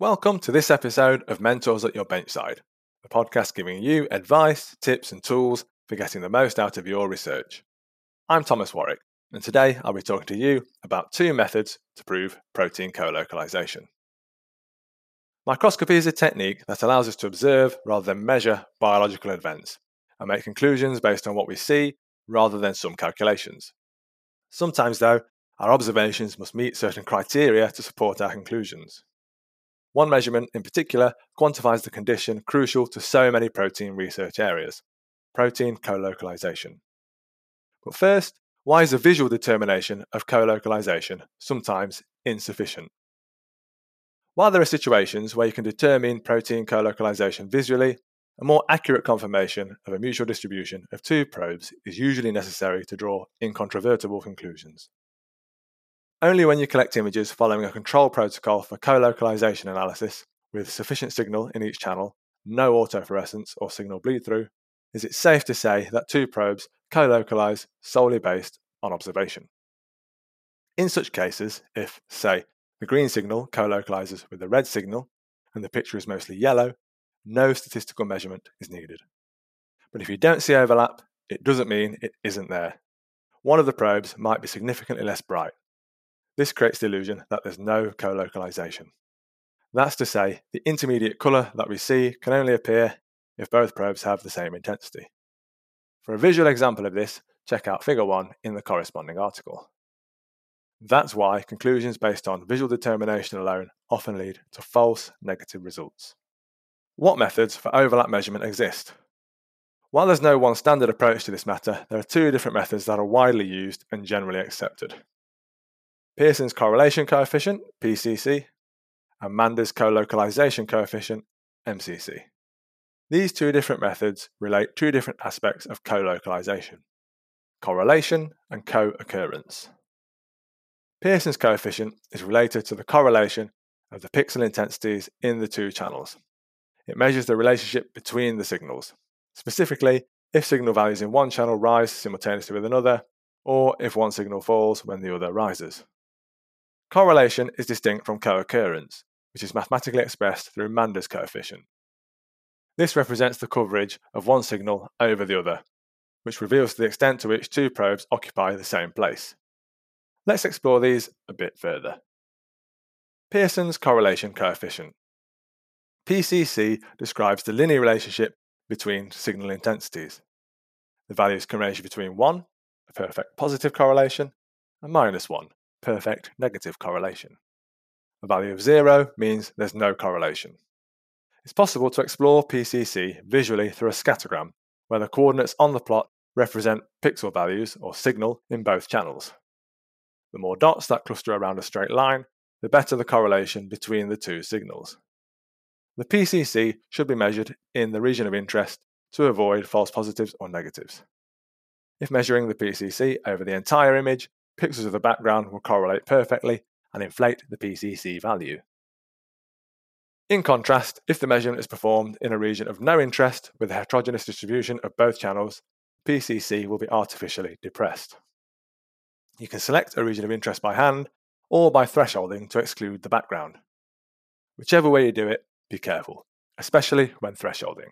Welcome to this episode of Mentors at Your Benchside, a podcast giving you advice, tips, and tools for getting the most out of your research. I'm Thomas Warwick, and today I'll be talking to you about two methods to prove protein co-localization. Microscopy is a technique that allows us to observe rather than measure biological events and make conclusions based on what we see rather than some calculations. Sometimes, though, our observations must meet certain criteria to support our conclusions. One measurement in particular quantifies the condition crucial to so many protein research areas protein co-localization. But first, why is a visual determination of co-localization sometimes insufficient? While there are situations where you can determine protein co-localization visually, a more accurate confirmation of a mutual distribution of two probes is usually necessary to draw incontrovertible conclusions. Only when you collect images following a control protocol for co-localization analysis, with sufficient signal in each channel, no autofluorescence or signal bleed through, is it safe to say that two probes co-localize solely based on observation. In such cases, if, say, the green signal co-localizes with the red signal and the picture is mostly yellow, no statistical measurement is needed. But if you don't see overlap, it doesn't mean it isn't there. One of the probes might be significantly less bright, this creates the illusion that there's no co-localization. That's to say, the intermediate colour that we see can only appear if both probes have the same intensity. For a visual example of this, check out Figure 1 in the corresponding article. That's why conclusions based on visual determination alone often lead to false negative results. What methods for overlap measurement exist? While there's no one standard approach to this matter, there are two different methods that are widely used and generally accepted. Pearson's correlation coefficient, PCC, and Mander's co-localization coefficient, MCC. These two different methods relate two different aspects of co-localization, correlation and co-occurrence. Pearson's coefficient is related to the correlation of the pixel intensities in the two channels. It measures the relationship between the signals, specifically if signal values in one channel rise simultaneously with another, or if one signal falls when the other rises. Correlation is distinct from co-occurrence, which is mathematically expressed through Mander's coefficient. This represents the coverage of one signal over the other, which reveals the extent to which two probes occupy the same place. Let's explore these a bit further. Pearson's correlation coefficient. PCC describes the linear relationship between signal intensities. The values can range between 1, a perfect positive correlation, and minus 1, perfect negative correlation. A value of zero means there's no correlation. It's possible to explore PCC visually through a scattergram, where the coordinates on the plot represent pixel values or signal in both channels. The more dots that cluster around a straight line, the better the correlation between the two signals. The PCC should be measured in the region of interest to avoid false positives or negatives. If measuring the PCC over the entire image, pixels of the background will correlate perfectly and inflate the PCC value. In contrast, if the measurement is performed in a region of no interest with a heterogeneous distribution of both channels, PCC will be artificially depressed. You can select a region of interest by hand or by thresholding to exclude the background. Whichever way you do it, be careful, especially when thresholding.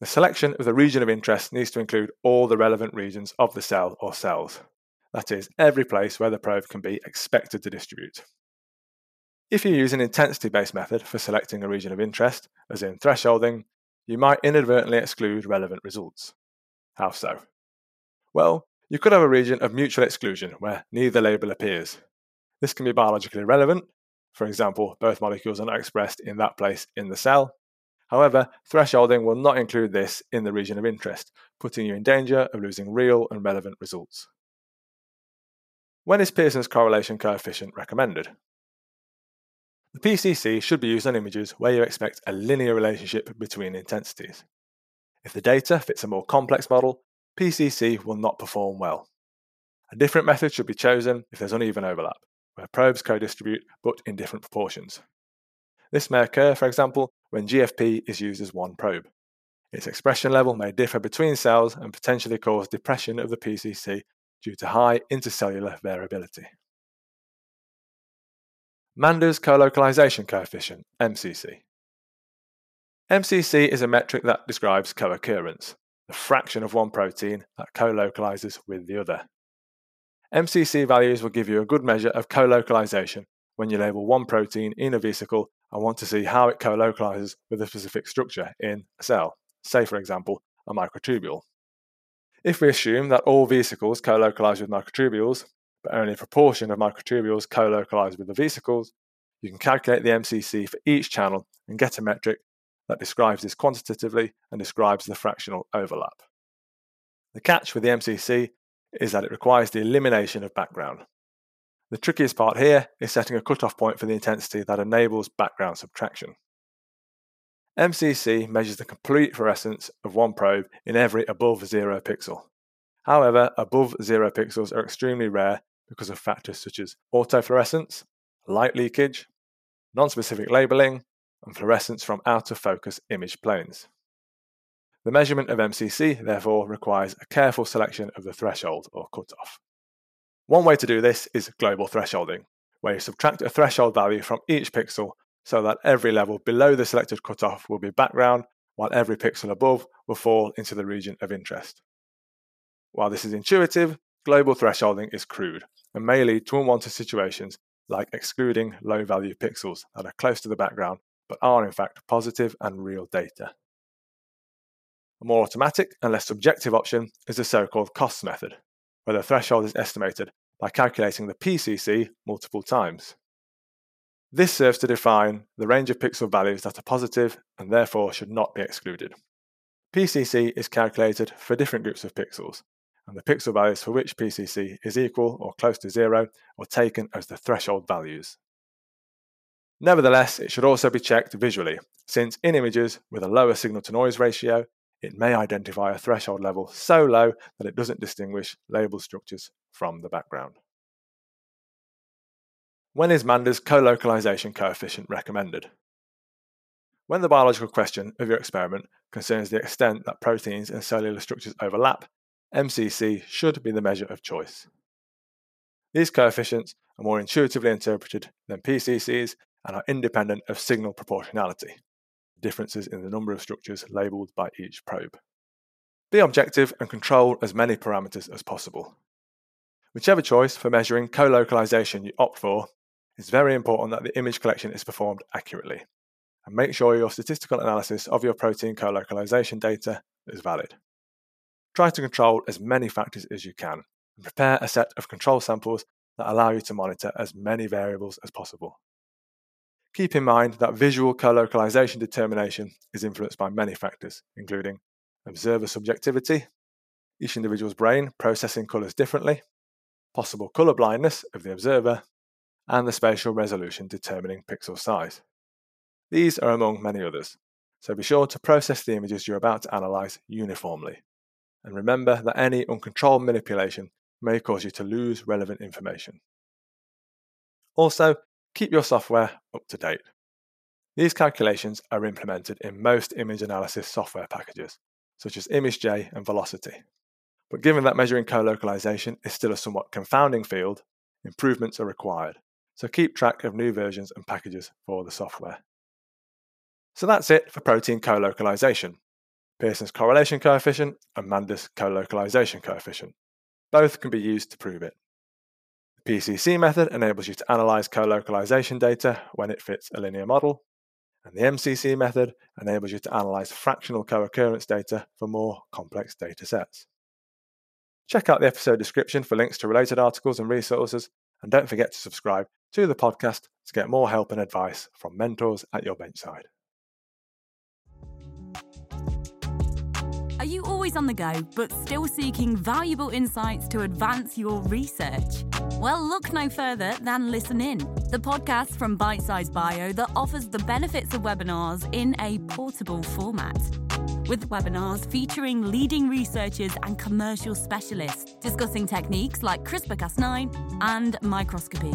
The selection of the region of interest needs to include all the relevant regions of the cell or cells, that is, every place where the probe can be expected to distribute. If you use an intensity based method for selecting a region of interest, as in thresholding, you might inadvertently exclude relevant results. How so? Well, you could have a region of mutual exclusion where neither label appears. This can be biologically relevant. For example, both molecules are not expressed in that place in the cell. However, thresholding will not include this in the region of interest, putting you in danger of losing real and relevant results. When is Pearson's correlation coefficient recommended? The PCC should be used on images where you expect a linear relationship between intensities. If the data fits a more complex model, PCC will not perform well. A different method should be chosen if there's uneven overlap, where probes co-distribute but in different proportions. This may occur, for example, when GFP is used as one probe. Its expression level may differ between cells and potentially cause depression of the PCC due to high intercellular variability. Mander's colocalization coefficient, MCC. MCC is a metric that describes co-occurrence, the fraction of one protein that co-localizes with the other. MCC values will give you a good measure of co-localization when you label one protein in a vesicle and want to see how it co-localizes with a specific structure in a cell, say for example, a microtubule. If we assume that all vesicles co-localize with microtubules, but only a proportion of microtubules co-localize with the vesicles, you can calculate the MCC for each channel and get a metric that describes this quantitatively and describes the fractional overlap. The catch with the MCC is that it requires the elimination of background. The trickiest part here is setting a cutoff point for the intensity that enables background subtraction. MCC measures the complete fluorescence of one probe in every above zero pixel. However, above zero pixels are extremely rare because of factors such as autofluorescence, light leakage, non-specific labeling, and fluorescence from out of focus image planes. The measurement of MCC, therefore, requires a careful selection of the threshold or cutoff. One way to do this is global thresholding, where you subtract a threshold value from each pixel so that every level below the selected cutoff will be background, while every pixel above will fall into the region of interest. While this is intuitive, global thresholding is crude and may lead to unwanted situations like excluding low value pixels that are close to the background but are in fact positive and real data. A more automatic and less subjective option is the so called Costes method, where the threshold is estimated by calculating the PCC multiple times. This serves to define the range of pixel values that are positive and therefore should not be excluded. PCC is calculated for different groups of pixels, and the pixel values for which PCC is equal or close to zero are taken as the threshold values. Nevertheless, it should also be checked visually, since in images with a lower signal to noise ratio, it may identify a threshold level so low that it doesn't distinguish label structures from the background. When is Mander's co-localization coefficient recommended? When the biological question of your experiment concerns the extent that proteins and cellular structures overlap, MCC should be the measure of choice. These coefficients are more intuitively interpreted than PCCs and are independent of signal proportionality, differences in the number of structures labelled by each probe. Be objective and control as many parameters as possible. Whichever choice for measuring co-localization you opt for, it's very important that the image collection is performed accurately, and make sure your statistical analysis of your protein co-localization data is valid. Try to control as many factors as you can, and prepare a set of control samples that allow you to monitor as many variables as possible. Keep in mind that visual co-localization determination is influenced by many factors, including observer subjectivity, each individual's brain processing colours differently, possible colour blindness of the observer, and the spatial resolution determining pixel size. These are among many others, so be sure to process the images you're about to analyse uniformly. And remember that any uncontrolled manipulation may cause you to lose relevant information. Also, keep your software up to date. These calculations are implemented in most image analysis software packages, such as ImageJ and Volocity. But given that measuring co-localization is still a somewhat confounding field, improvements are required, so keep track of new versions and packages for the software. So that's it for protein co-localization, Pearson's correlation coefficient and Mander's co-localization coefficient. Both can be used to prove it. The PCC method enables you to analyze co-localization data when it fits a linear model, and the MCC method enables you to analyze fractional co-occurrence data for more complex data sets. Check out the episode description for links to related articles and resources, and don't forget to subscribe to the podcast to get more help and advice from mentors at your benchside. Are you always on the go, but still seeking valuable insights to advance your research? Well, look no further than Listen In, the podcast from Bitesize Bio that offers the benefits of webinars in a portable format. With webinars featuring leading researchers and commercial specialists discussing techniques like CRISPR Cas9 and microscopy.